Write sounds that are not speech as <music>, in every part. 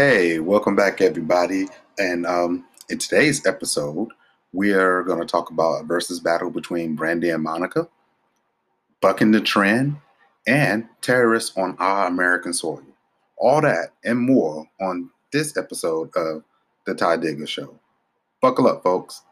Hey, welcome back, everybody. And um, in today's episode, we are going to talk about a Verzuz battle between Brandy and Monica, bucking the trend, and terrorists on our American soil. All that and more on this episode of The Ty Digger Show. Buckle up, folks.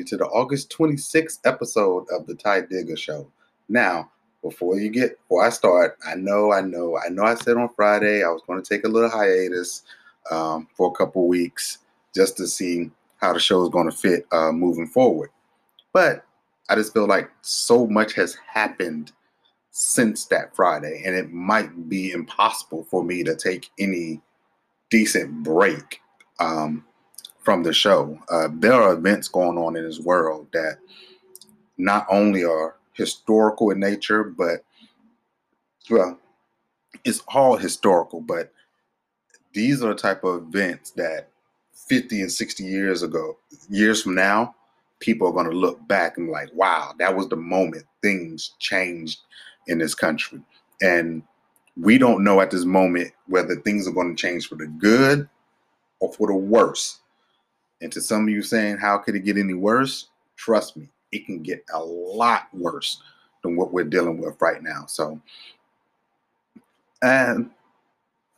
Everybody, to the August 26th episode of the Ty Digger Show. Now, before you get, before I start, I know, I know, I know I said on Friday I was going to take a little hiatus um, for a couple weeks just to see how the show is going to fit uh, moving forward. But I just feel like so much has happened since that Friday, and it might be impossible for me to take any decent break. Um, from the show. Uh, there are events going on in this world that not only are historical in nature, but well, it's all historical, but these are the type of events that 50 and 60 years ago, years from now, people are going to look back and be like, wow, that was the moment things changed in this country. And we don't know at this moment whether things are going to change for the good or for the worse. And to some of you saying, how could it get any worse? Trust me, it can get a lot worse than what we're dealing with right now. So, and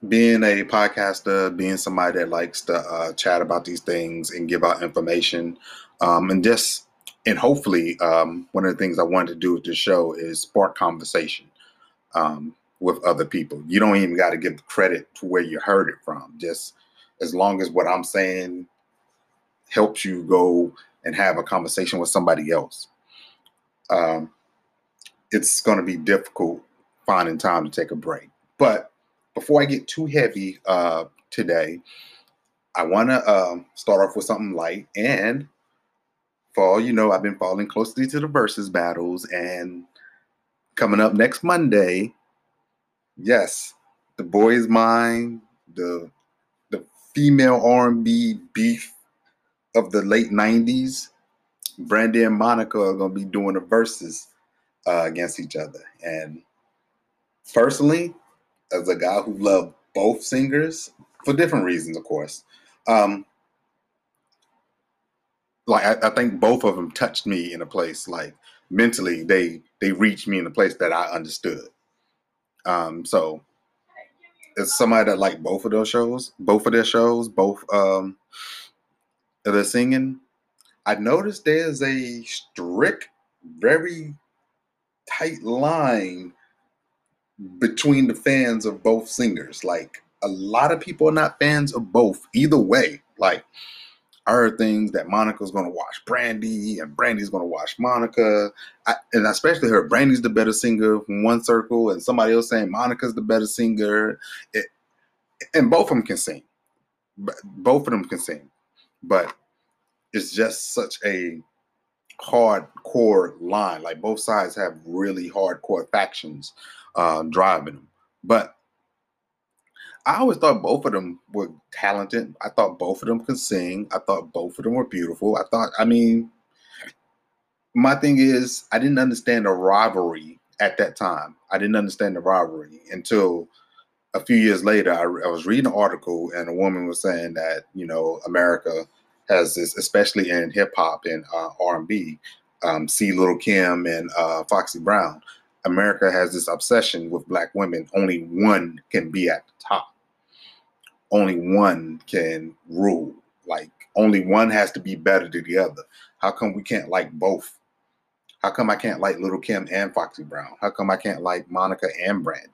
being a podcaster, being somebody that likes to uh, chat about these things and give out information, um, and just and hopefully, um, one of the things I wanted to do with this show is spark conversation um, with other people. You don't even got to give credit to where you heard it from. Just as long as what I'm saying helps you go and have a conversation with somebody else. Um, it's going to be difficult finding time to take a break. But before I get too heavy uh, today, I want to um, start off with something light. And for all you know, I've been following closely to the Verzuz battles. And coming up next Monday, yes, the boys' mind, the the female R&B beef of the late 90s, Brandy and Monica are going to be doing the Verzuz uh, against each other. And personally, as a guy who loved both singers for different reasons, of course, um, like I, I think both of them touched me in a place like mentally they they reached me in a place that I understood. Um, so it's somebody that liked both of those shows, both of their shows, both um, the singing, I noticed there's a strict, very tight line between the fans of both singers. Like a lot of people are not fans of both either way. Like I heard things that Monica's gonna watch Brandy and Brandy's gonna watch Monica. I, and I especially heard Brandy's the better singer from one circle and somebody else saying Monica's the better singer. It, and both of them can sing. Both of them can sing. But it's just such a hardcore line. Like both sides have really hardcore factions uh, driving them. But I always thought both of them were talented. I thought both of them could sing. I thought both of them were beautiful. I thought, I mean, my thing is, I didn't understand the rivalry at that time. I didn't understand the rivalry until a few years later. I, I was reading an article, and a woman was saying that you know America has this, especially in hip hop and uh, R and B. Um, see Little Kim and uh, Foxy Brown. America has this obsession with black women. Only one can be at the top. Only one can rule. Like only one has to be better than the other. How come we can't like both? How come I can't like Little Kim and Foxy Brown? How come I can't like Monica and Brandy?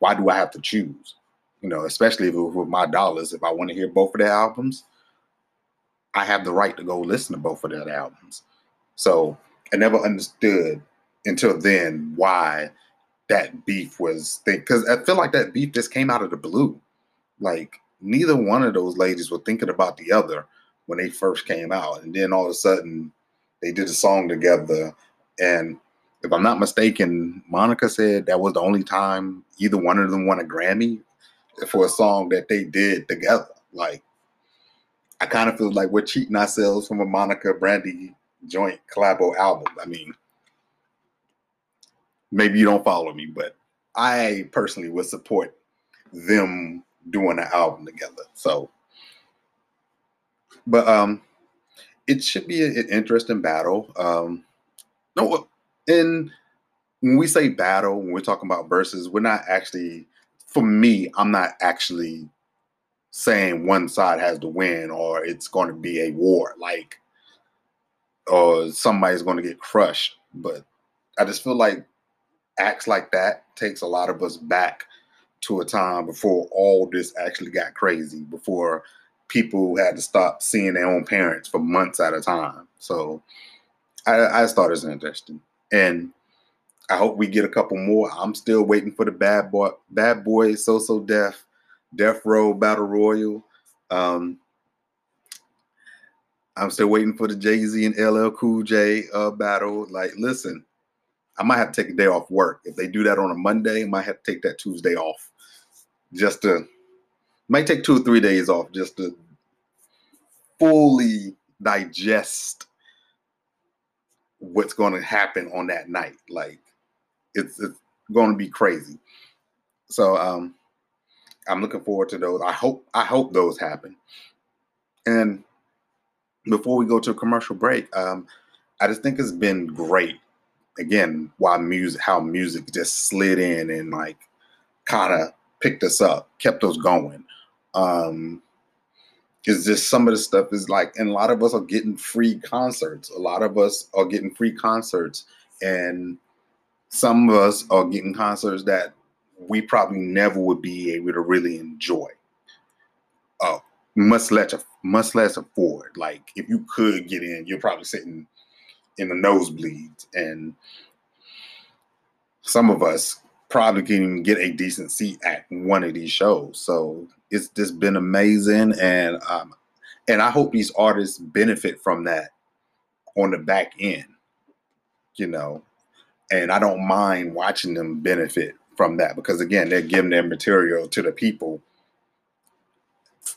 Why do I have to choose? You know, especially with my dollars. If I want to hear both of their albums, I have the right to go listen to both of their albums. So I never understood until then why that beef was because I feel like that beef just came out of the blue. Like neither one of those ladies were thinking about the other when they first came out, and then all of a sudden they did a song together. And if I'm not mistaken, Monica said that was the only time either one of them won a Grammy for a song that they did together. Like I kind of feel like we're cheating ourselves from a Monica Brandy joint collabo album. I mean, maybe you don't follow me, but I personally would support them doing an album together. So, but um, it should be an interesting battle. Um, no, and when we say battle, when we're talking about Verzuz, we're not actually. For me, I'm not actually saying one side has to win or it's going to be a war. Like, or somebody's going to get crushed. But I just feel like acts like that takes a lot of us back to a time before all this actually got crazy, before people had to stop seeing their own parents for months at a time. So I, I just thought it was interesting. And I hope we get a couple more. I'm still waiting for the bad boy, bad boy, so so deaf, death row battle royal. Um, I'm still waiting for the Jay Z and LL Cool J uh, battle. Like, listen, I might have to take a day off work. If they do that on a Monday, I might have to take that Tuesday off. Just to might take two or three days off just to fully digest what's going to happen on that night. Like it's it's going to be crazy. So um I'm looking forward to those. I hope I hope those happen. And before we go to a commercial break, um, I just think it's been great again why music how music just slid in and like kind of picked us up kept us going um is just some of the stuff is like and a lot of us are getting free concerts. A lot of us are getting free concerts and some of us are getting concerts that we probably never would be able to really enjoy. Uh much less much less afford. Like if you could get in you're probably sitting in the nosebleeds, and some of us probably can even get a decent seat at one of these shows. So it's just been amazing, and um, and I hope these artists benefit from that on the back end, you know. And I don't mind watching them benefit from that because again, they're giving their material to the people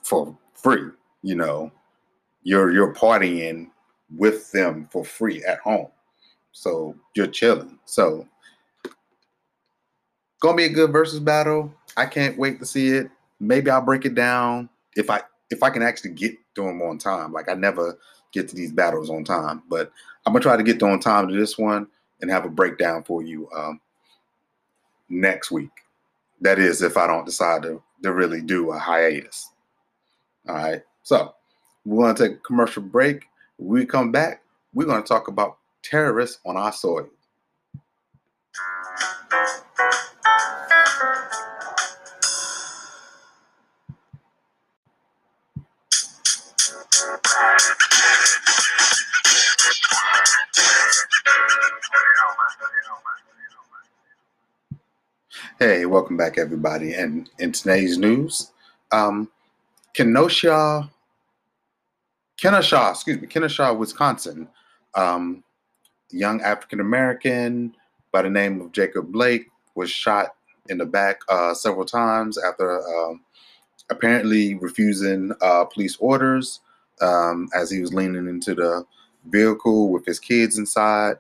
for free. You know, you're you're partying with them for free at home. So you're chilling. So gonna be a good Verzuz battle. I can't wait to see it. Maybe I'll break it down if I if I can actually get to them on time. Like I never get to these battles on time, but I'm gonna try to get on time to this one and have a breakdown for you um, next week. That is, if I don't decide to, to really do a hiatus. All right. So we're gonna take a commercial break. When we come back, we're to talk about terrorists on our soil. Hey, welcome back, everybody. And in today's news, um, Kenosha Kenosha, excuse me, Kenosha, Wisconsin. Um, young African American by the name of Jacob Blake was shot in the back uh, several times after um, apparently refusing uh, police orders um, as he was leaning into the vehicle with his kids inside.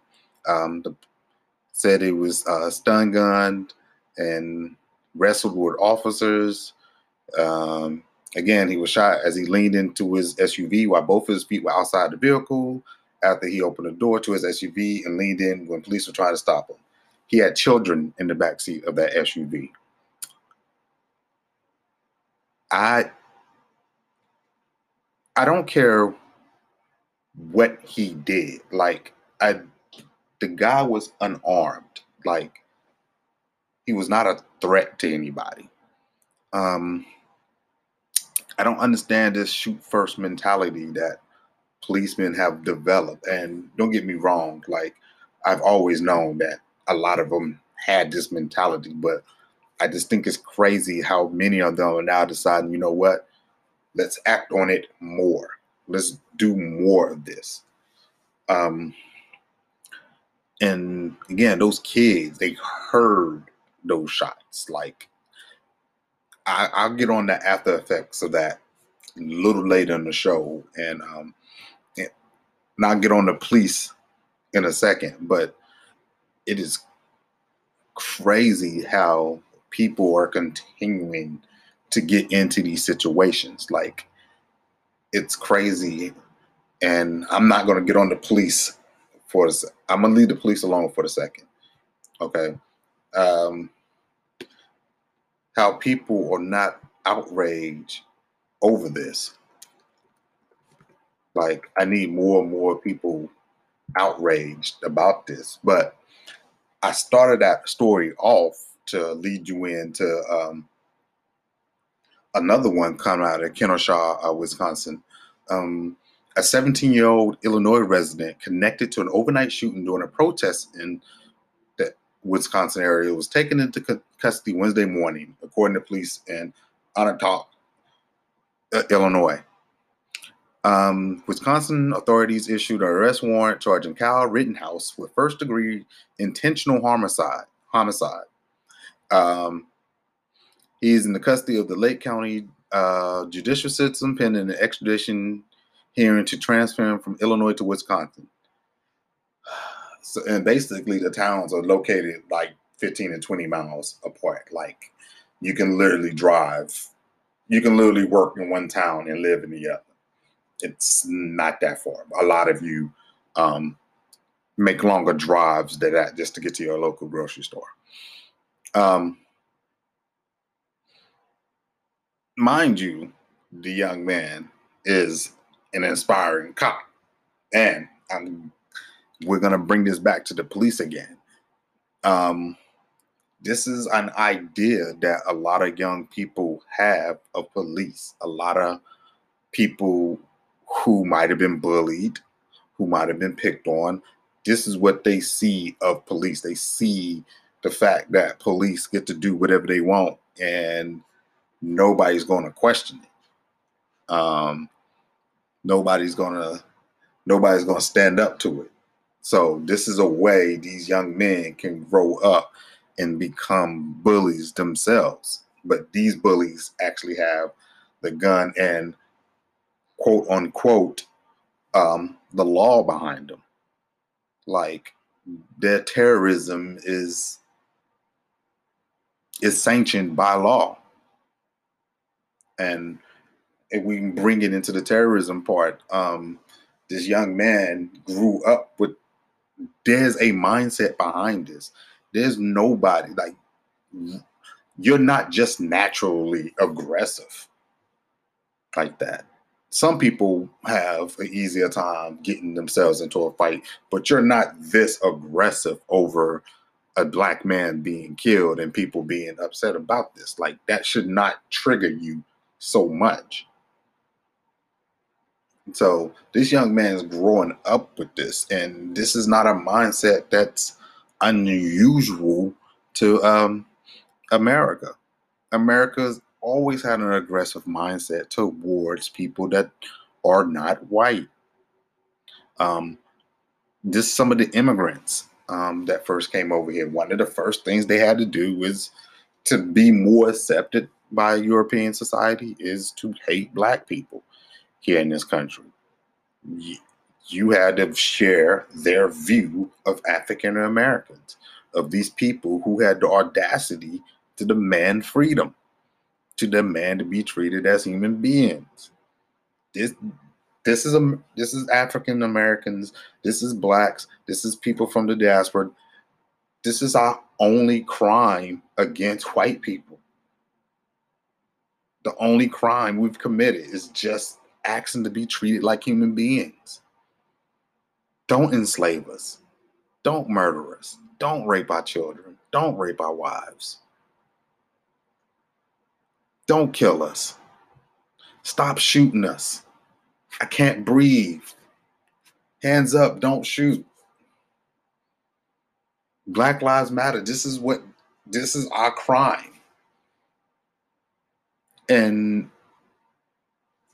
Um, the, said he was uh, stun gunned and wrestled with officers. Um, again, he was shot as he leaned into his SUV while both of his feet were outside the vehicle. After he opened the door to his SUV and leaned in when police were trying to stop him, he had children in the back seat of that SUV. I I don't care what he did. Like I the guy was unarmed. Like he was not a threat to anybody. Um I don't understand this shoot first mentality that policemen have developed. And don't get me wrong, like I've always known that a lot of them had this mentality, but I just think it's crazy how many of them are now deciding, you know what, let's act on it more. Let's do more of this. Um, and again, those kids, they heard those shots. Like, I, I'll get on the after effects of that a little later in the show, and um, I'll get on the police in a second. But it is crazy how people are continuing to get into these situations. Like, it's crazy. And I'm not going to get on the police for. I'm to leave the police alone for the second. Okay. Um, how people are not outraged over this. Like, I need more and more people outraged about this. But I started that story off to lead you into um, another one coming out of Kenosha, uh, Wisconsin. Um, a 17 year old Illinois resident connected to an overnight shooting during a protest in Wisconsin area was taken into custody Wednesday morning, according to police in Onondaga, uh, Illinois. Um, Wisconsin authorities issued an arrest warrant charging Kyle Rittenhouse with first degree intentional homicide. Homicide. Um, he's in the custody of the Lake County uh, judicial system pending an extradition hearing to transfer him from Illinois to Wisconsin. So, and basically, the towns are located like 15 and 20 miles apart. Like, you can literally drive, you can literally work in one town and live in the other. It's not that far. A lot of you um, make longer drives than that just to get to your local grocery store. Um, mind you, the young man is an inspiring cop. And I'm, we're going to bring this back to the police again. Um, this is an idea that a lot of young people have of police. A lot of people who might have been bullied, who might have been picked on. This is what they see of police. They see the fact that police get to do whatever they want and nobody's going to question it. Um, nobody's going to nobody's going to stand up to it. So this is a way these young men can grow up and become bullies themselves. But these bullies actually have the gun and quote unquote um, the law behind them. Like their terrorism is is sanctioned by law. And if we bring it into the terrorism part, um, this young man grew up with there's a mindset behind this. There's nobody like you're not just naturally aggressive like that some people have an easier time getting themselves into a fight, but you're not this aggressive over a black man being killed and people being upset about this. Like that should not trigger you so much. So this young man is growing up with this, and this is not a mindset that's unusual to um, America. America's always had an aggressive mindset towards people that are not white. Um, just some of the immigrants um, that first came over here. One of the first things they had to do was to be more accepted by European society is to hate black people here in this country. You had to share their view of African Americans, of these people who had the audacity to demand freedom, to demand to be treated as human beings. This this is a this is African Americans, this is blacks, this is people from the diaspora. This is our only crime against white people. The only crime we've committed is just asking to be treated like human beings. Don't enslave us. Don't murder us. Don't rape our children. Don't rape our wives. Don't kill us. Stop shooting us. I can't breathe. Hands up, don't shoot. Black Lives Matter. This is what this is our crime. And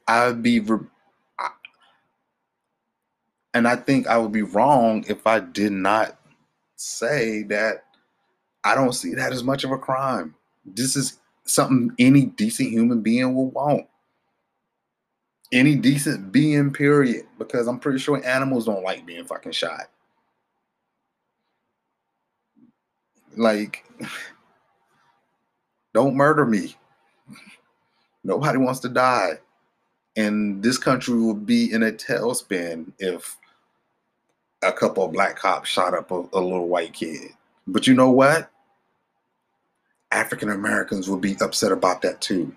I'd be and I think I would be wrong if I did not say that I don't see that as much of a crime. This is something any decent human being will want. Any decent being, period. Because I'm pretty sure animals don't like being fucking shot. Like, <laughs> don't murder me. <laughs> Nobody wants to die. And this country would be in a tailspin if a couple of black cops shot up a, a little white kid. But you know what? African Americans would be upset about that too.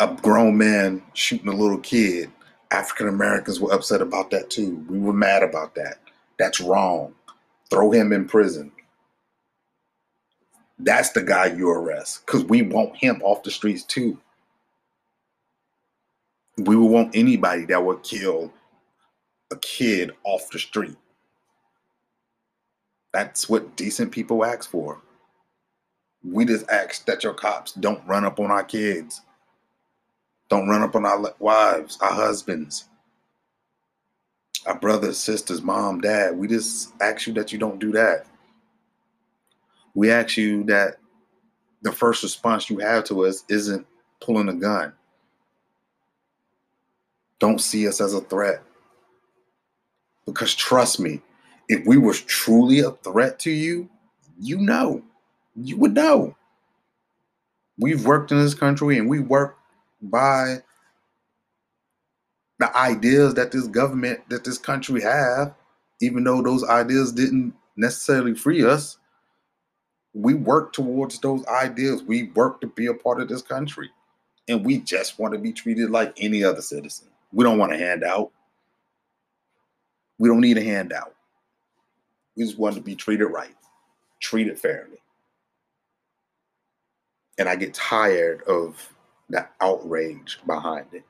A grown man shooting a little kid, African Americans were upset about that too. We were mad about that. That's wrong. Throw him in prison. That's the guy you arrest because we want him off the streets too. We would want anybody that would kill a kid off the street. That's what decent people ask for. We just ask that your cops don't run up on our kids, don't run up on our wives, our husbands, our brothers, sisters, mom, dad. We just ask you that you don't do that. We ask you that the first response you have to us isn't pulling a gun. Don't see us as a threat. Because trust me, if we were truly a threat to you, you know, you would know. We've worked in this country and we work by the ideas that this government, that this country have, even though those ideas didn't necessarily free us. We work towards those ideas. We work to be a part of this country. And we just want to be treated like any other citizen. We don't want a handout. We don't need a handout. We just want to be treated right, treated fairly. And I get tired of the outrage behind it.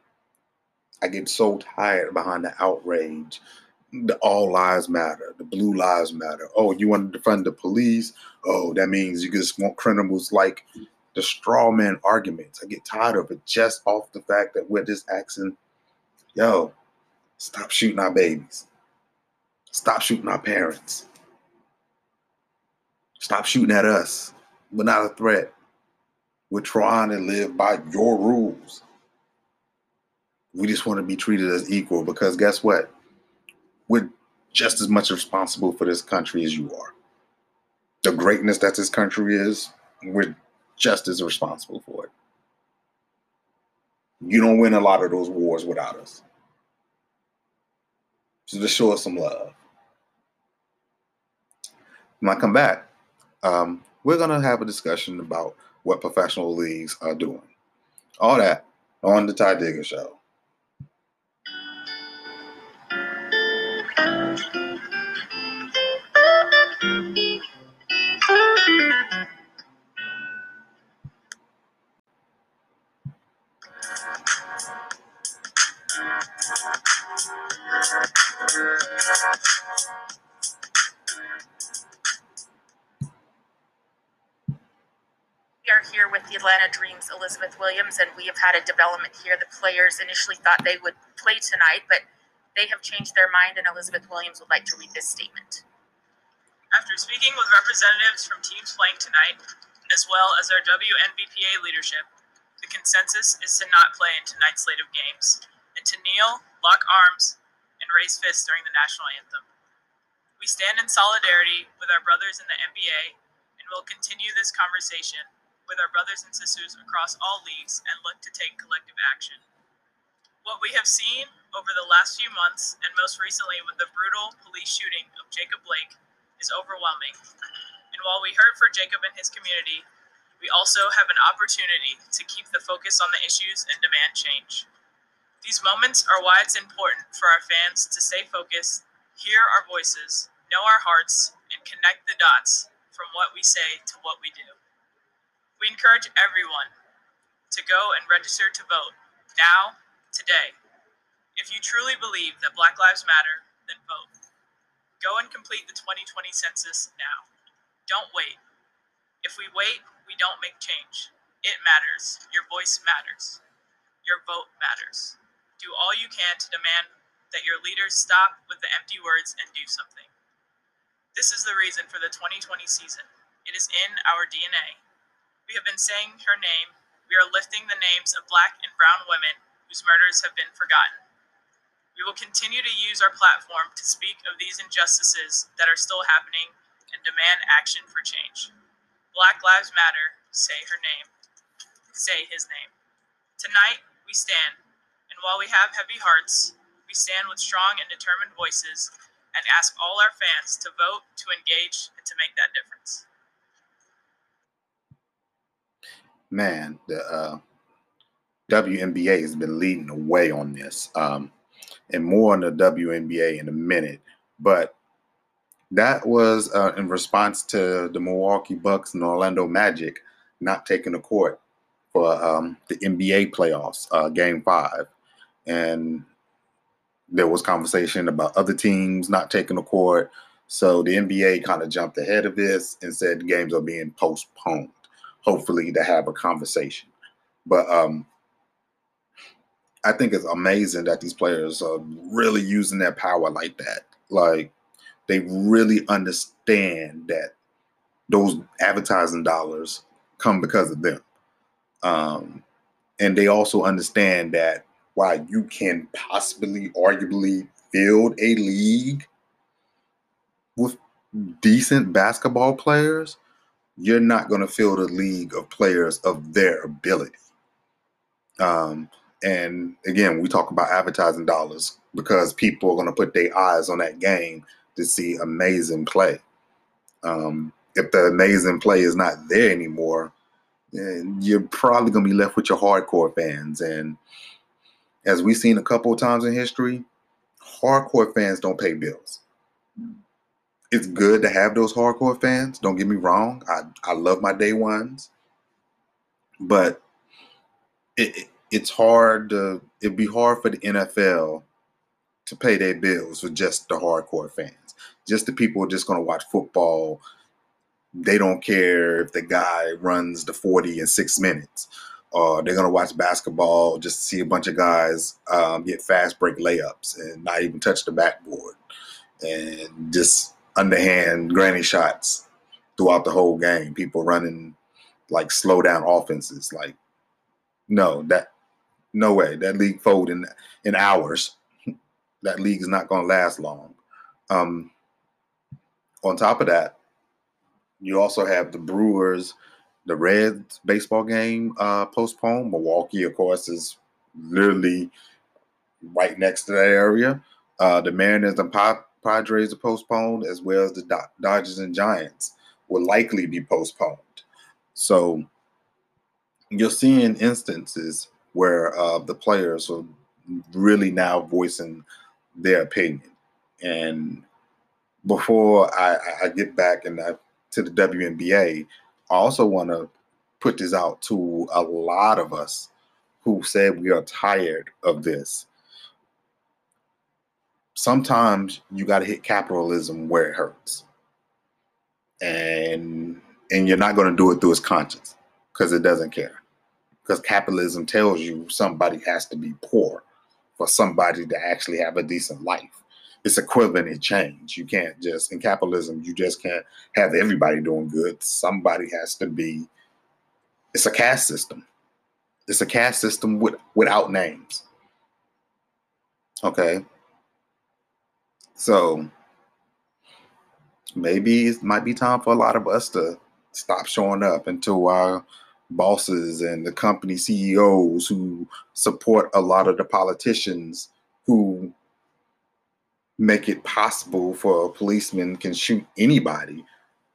I get so tired behind the outrage. The all lives matter, the blue lives matter. Oh, you want to defund the police? Oh, that means you just want criminals like the straw man arguments. I get tired of it just off the fact that we're just asking, yo, stop shooting our babies. Stop shooting our parents. Stop shooting at us. We're not a threat. We're trying to live by your rules. We just want to be treated as equal because guess what? We're just as much responsible for this country as you are. The greatness that this country is, we're just as responsible for it. You don't win a lot of those wars without us. So just show us some love. When I come back, um, we're going to have a discussion about what professional leagues are doing. All that on the Tye Digger Show. are here with the Atlanta Dreams, Elizabeth Williams, and we have had a development here. The players initially thought they would play tonight, but they have changed their mind, and Elizabeth Williams would like to read this statement. After speaking with representatives from teams playing tonight, as well as our WNBPA leadership, the consensus is to not play in tonight's slate of games and to kneel, lock arms, and raise fists during the national anthem. We stand in solidarity with our brothers in the NBA and will continue this conversation with our brothers and sisters across all leagues and look to take collective action. What we have seen over the last few months, and most recently with the brutal police shooting of Jacob Blake, is overwhelming. And while we hurt for Jacob and his community, we also have an opportunity to keep the focus on the issues and demand change. These moments are why it's important for our fans to stay focused, hear our voices, know our hearts, and connect the dots from what we say to what we do. We encourage everyone to go and register to vote now, today. If you truly believe that Black Lives Matter, then vote. Go and complete the 2020 census now. Don't wait. If we wait, we don't make change. It matters. Your voice matters. Your vote matters. Do all you can to demand that your leaders stop with the empty words and do something. This is the reason for the 2020 season. It is in our DNA we have been saying her name, we are lifting the names of black and brown women whose murders have been forgotten. We will continue to use our platform to speak of these injustices that are still happening and demand action for change. Black Lives Matter, say her name. Say his name. Tonight, we stand, and while we have heavy hearts, we stand with strong and determined voices and ask all our fans to vote, to engage, and to make that difference. Man, the uh, WNBA has been leading the way on this, um, and more on the WNBA in a minute. But that was uh, in response to the Milwaukee Bucks and Orlando Magic not taking the court for um, the NBA playoffs, uh, Game Five, and there was conversation about other teams not taking the court. So the NBA kind of jumped ahead of this and said games are being postponed hopefully to have a conversation. But um, I think it's amazing that these players are really using their power like that. Like they really understand that those advertising dollars come because of them. Um, and they also understand that while you can possibly, arguably build a league with decent basketball players, you're not going to field a league of players of their ability. Um, and again, we talk about advertising dollars because people are going to put their eyes on that game to see amazing play. Um, if the amazing play is not there anymore, you're probably going to be left with your hardcore fans. And as we've seen a couple of times in history, hardcore fans don't pay bills it's good to have those hardcore fans. Don't get me wrong. I, I love my day ones. But it, it, it's hard to it'd be hard for the NFL to pay their bills with just the hardcore fans. Just the people just gonna watch football. They don't care if the guy runs the 40 in six minutes. Or they're gonna watch basketball just to see a bunch of guys um, get fast break layups and not even touch the backboard. And just underhand granny shots throughout the whole game. People running like slow down offenses. Like, no, that no way. That league fold in in hours. <laughs> that league is not going to last long. Um, on top of that, you also have the Brewers, the Reds baseball game uh, postponed. Milwaukee, of course, is literally right next to that area. Uh, the Mariners and Pop Padres are postponed, as well as the Dodgers and Giants will likely be postponed. So you're seeing instances where uh, the players are really now voicing their opinion. And before I, I get back and to the WNBA, I also want to put this out to a lot of us who said we are tired of this sometimes you got to hit capitalism where it hurts and and you're not going to do it through its conscience because it doesn't care. Because capitalism tells you somebody has to be poor for somebody to actually have a decent life. It's equivalent in change. You can't just in capitalism, you just can't have everybody doing good. Somebody has to be. It's a caste system. It's a caste system with, without names. Okay. So maybe it might be time for a lot of us to stop showing up until our bosses and the company CEOs who support a lot of the politicians who make it possible for a policeman can shoot anybody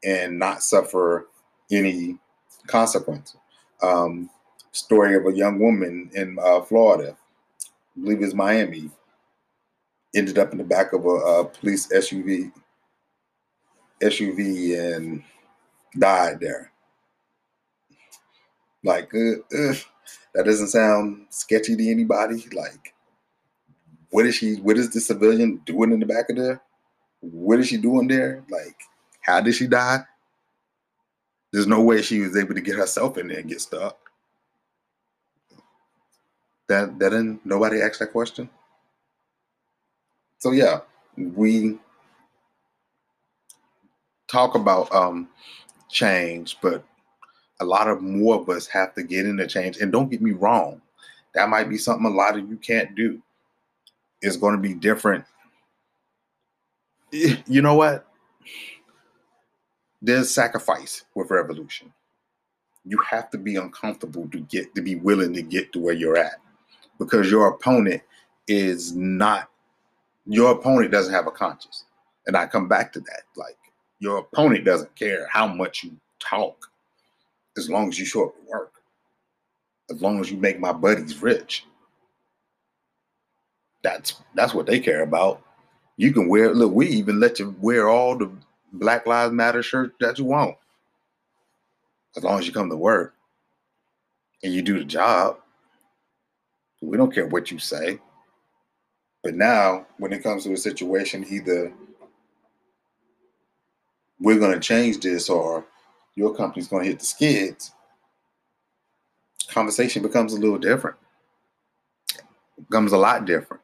and not suffer any consequence. Um, story of a young woman in uh, Florida, I believe it's Miami, ended up in the back of a, a police SUV SUV and died there. Like, uh, uh, that doesn't sound sketchy to anybody. Like, what is she? What is the civilian doing in the back of there? What is she doing there? Like, how did she die? There's no way she was able to get herself in there and get stuck. That that didn't nobody asked that question. So yeah, we talk about um, change, but a lot of more of us have to get into change. And don't get me wrong, that might be something a lot of you can't do. It's going to be different. You know what? There's sacrifice with revolution. You have to be uncomfortable to get to be willing to get to where you're at because your opponent is not your opponent doesn't have a conscience. And I come back to that. Like your opponent doesn't care how much you talk as long as you show up to work, as long as you make my buddies rich. That's that's what they care about. You can wear look, we even let you wear all the Black Lives Matter shirts that you want. As long as you come to work and you do the job. We don't care what you say. But now, when it comes to a situation, either we're going to change this or your company's going to hit the skids, conversation becomes a little different. Becomes a lot different.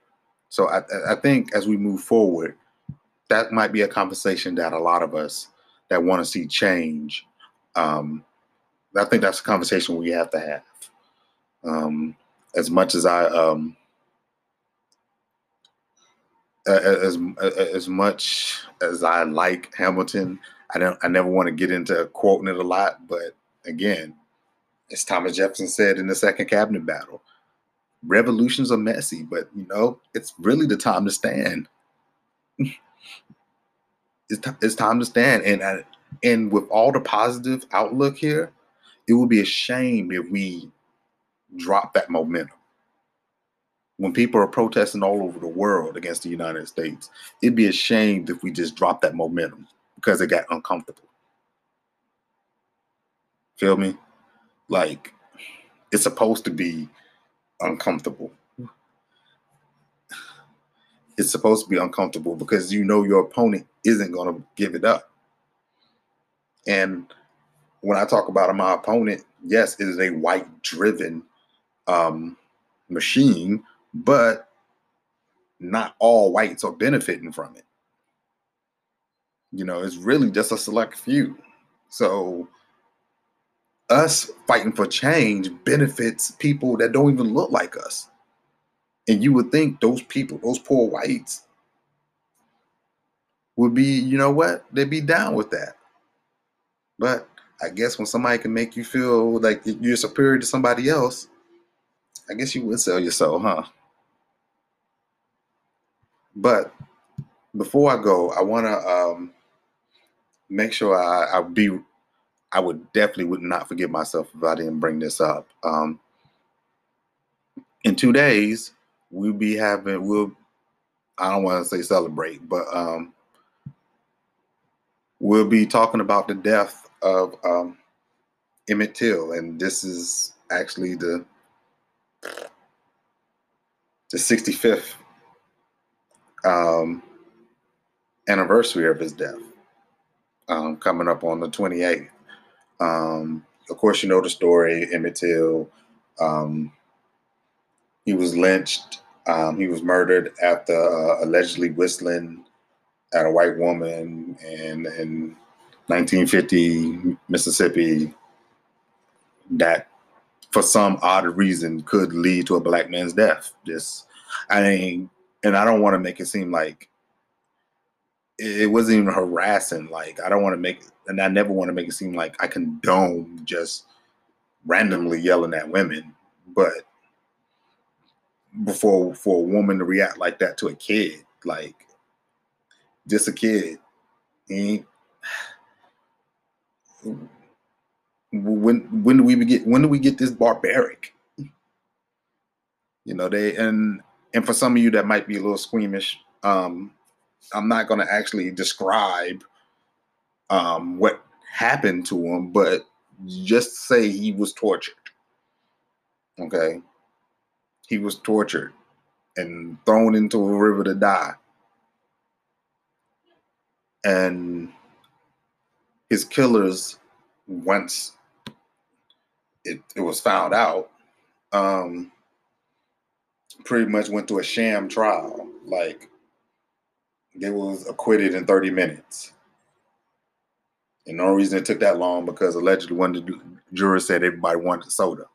So I, I think as we move forward, that might be a conversation that a lot of us that want to see change. Um, I think that's a conversation we have to have. Um, as much as I um, as as much as I like Hamilton, I don't. I never want to get into quoting it a lot, but again, as Thomas Jefferson said in the Second Cabinet Battle, revolutions are messy, but you know it's really the time to stand. <laughs> it's, t- it's time to stand, and I, and with all the positive outlook here, it would be a shame if we drop that momentum when people are protesting all over the world against the United States, it'd be a shame if we just dropped that momentum because it got uncomfortable. Feel me? Like it's supposed to be uncomfortable. It's supposed to be uncomfortable because you know your opponent isn't going to give it up. And when I talk about my opponent, yes, it is a white driven um, machine but not all whites are benefiting from it. You know, it's really just a select few. So us fighting for change benefits people that don't even look like us. And you would think those people, those poor whites, would be, you know what, they'd be down with that. But I guess when somebody can make you feel like you're superior to somebody else, I guess you would sell yourself, huh? But before I go, I want to um, make sure I, I be. I would definitely would not forgive myself if I didn't bring this up. Um, in two days, we'll be having. We'll. I don't want to say celebrate, but um, we'll be talking about the death of um, Emmett Till, and this is actually the the 65th um, anniversary of his death, um, coming up on the 28th. Um, of course, you know the story. Emmett Till, um, he was lynched. Um, he was murdered after uh, allegedly whistling at a white woman in in 1950 Mississippi. That, for some odd reason, could lead to a black man's death. Just, I mean, and I don't want to make it seem like it wasn't even harassing. Like I don't want to make, and I never want to make it seem like I condone just randomly yelling at women. But before for a woman to react like that to a kid, like just a kid, he, <sighs> when when do we get when do we get this barbaric? You know they and and for some of you that might be a little squeamish, um, I'm not going to actually describe um, what happened to him, but just say he was tortured. Okay. He was tortured and thrown into a river to die. And his killers, once it, it was found out, um, pretty much went to a sham trial. Like they was acquitted in 30 minutes. And only reason it took that long because allegedly one of the jurors said everybody wanted soda.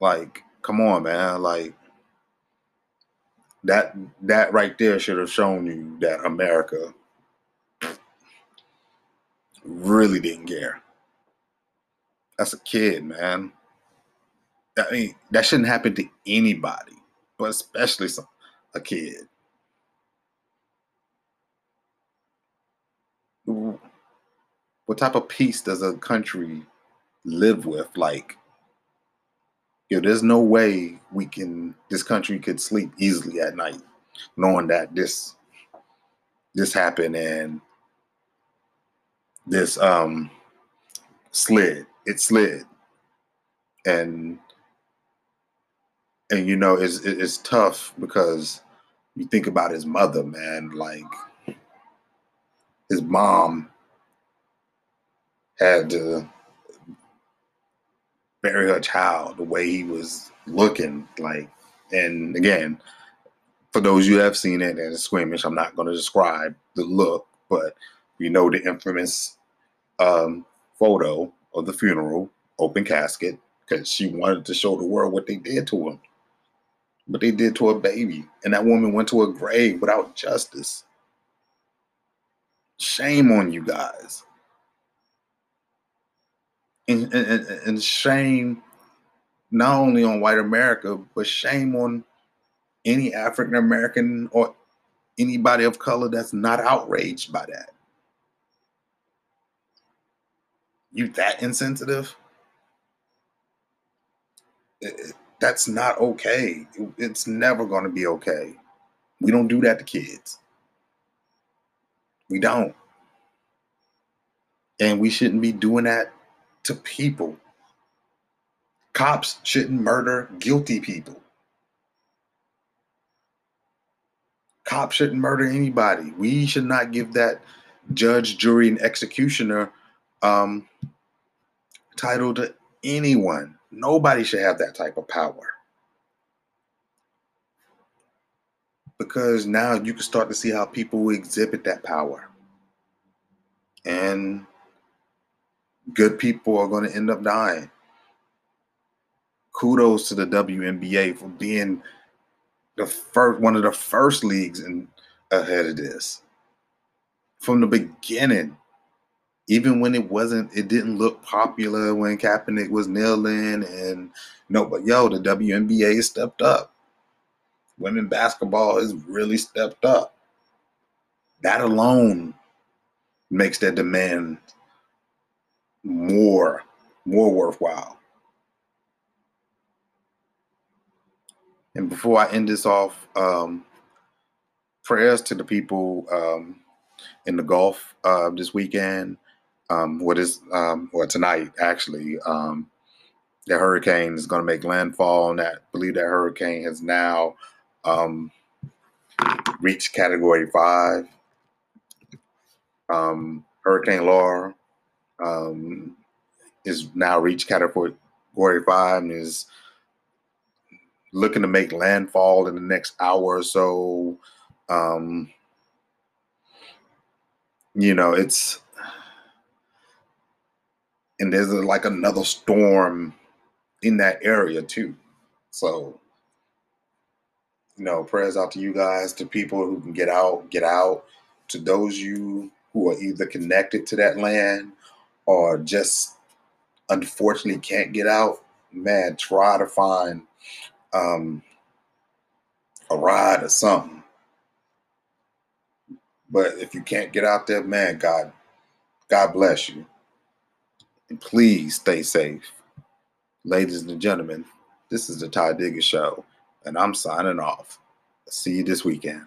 Like, come on, man. Like that that right there should have shown you that America really didn't care. That's a kid, man. I mean, that shouldn't happen to anybody, but especially some, a kid. what type of peace does a country live with? Like, you know, there's no way we can this country could sleep easily at night, knowing that this this happened and this um slid. It slid. And and you know it's it's tough because you think about his mother, man, like his mom had to bury her child the way he was looking like and again for those you have seen it and squeamish i'm not going to describe the look but you know the infamous um, photo of the funeral open casket because she wanted to show the world what they did to him what they did to a baby and that woman went to a grave without justice Shame on you guys. And, and, and shame not only on white America, but shame on any African American or anybody of color that's not outraged by that. You that insensitive? That's not okay. It's never going to be okay. We don't do that to kids. We don't. And we shouldn't be doing that to people. Cops shouldn't murder guilty people. Cops shouldn't murder anybody. We should not give that judge, jury, and executioner um, title to anyone. Nobody should have that type of power. because now you can start to see how people exhibit that power. And good people are going to end up dying. Kudos to the WNBA for being the first one of the first leagues in ahead of this. From the beginning, even when it wasn't, it didn't look popular when Kaepernick was kneeling and no, but yo, the WNBA stepped up women basketball has really stepped up. That alone makes that demand more more worthwhile. And before I end this off, um, prayers to the people um, in the Gulf uh, this weekend. Um, what is um, or tonight actually? Um, the hurricane is going to make landfall, and that I believe that hurricane has now um, reached Category Five. Um, Hurricane Laura um, is now reached category five and is looking to make landfall in the next hour or so. Um, you know, it's and there's like another storm in that area too. So, you know, prayers out to you guys, to people who can get out, get out, to those you who are either connected to that land or just unfortunately can't get out. Man, try to find um, a ride or something. But if you can't get out there, man, God, God bless you. And please stay safe. Ladies and gentlemen, this is the Ty Digger Show, and I'm signing off. See you this weekend.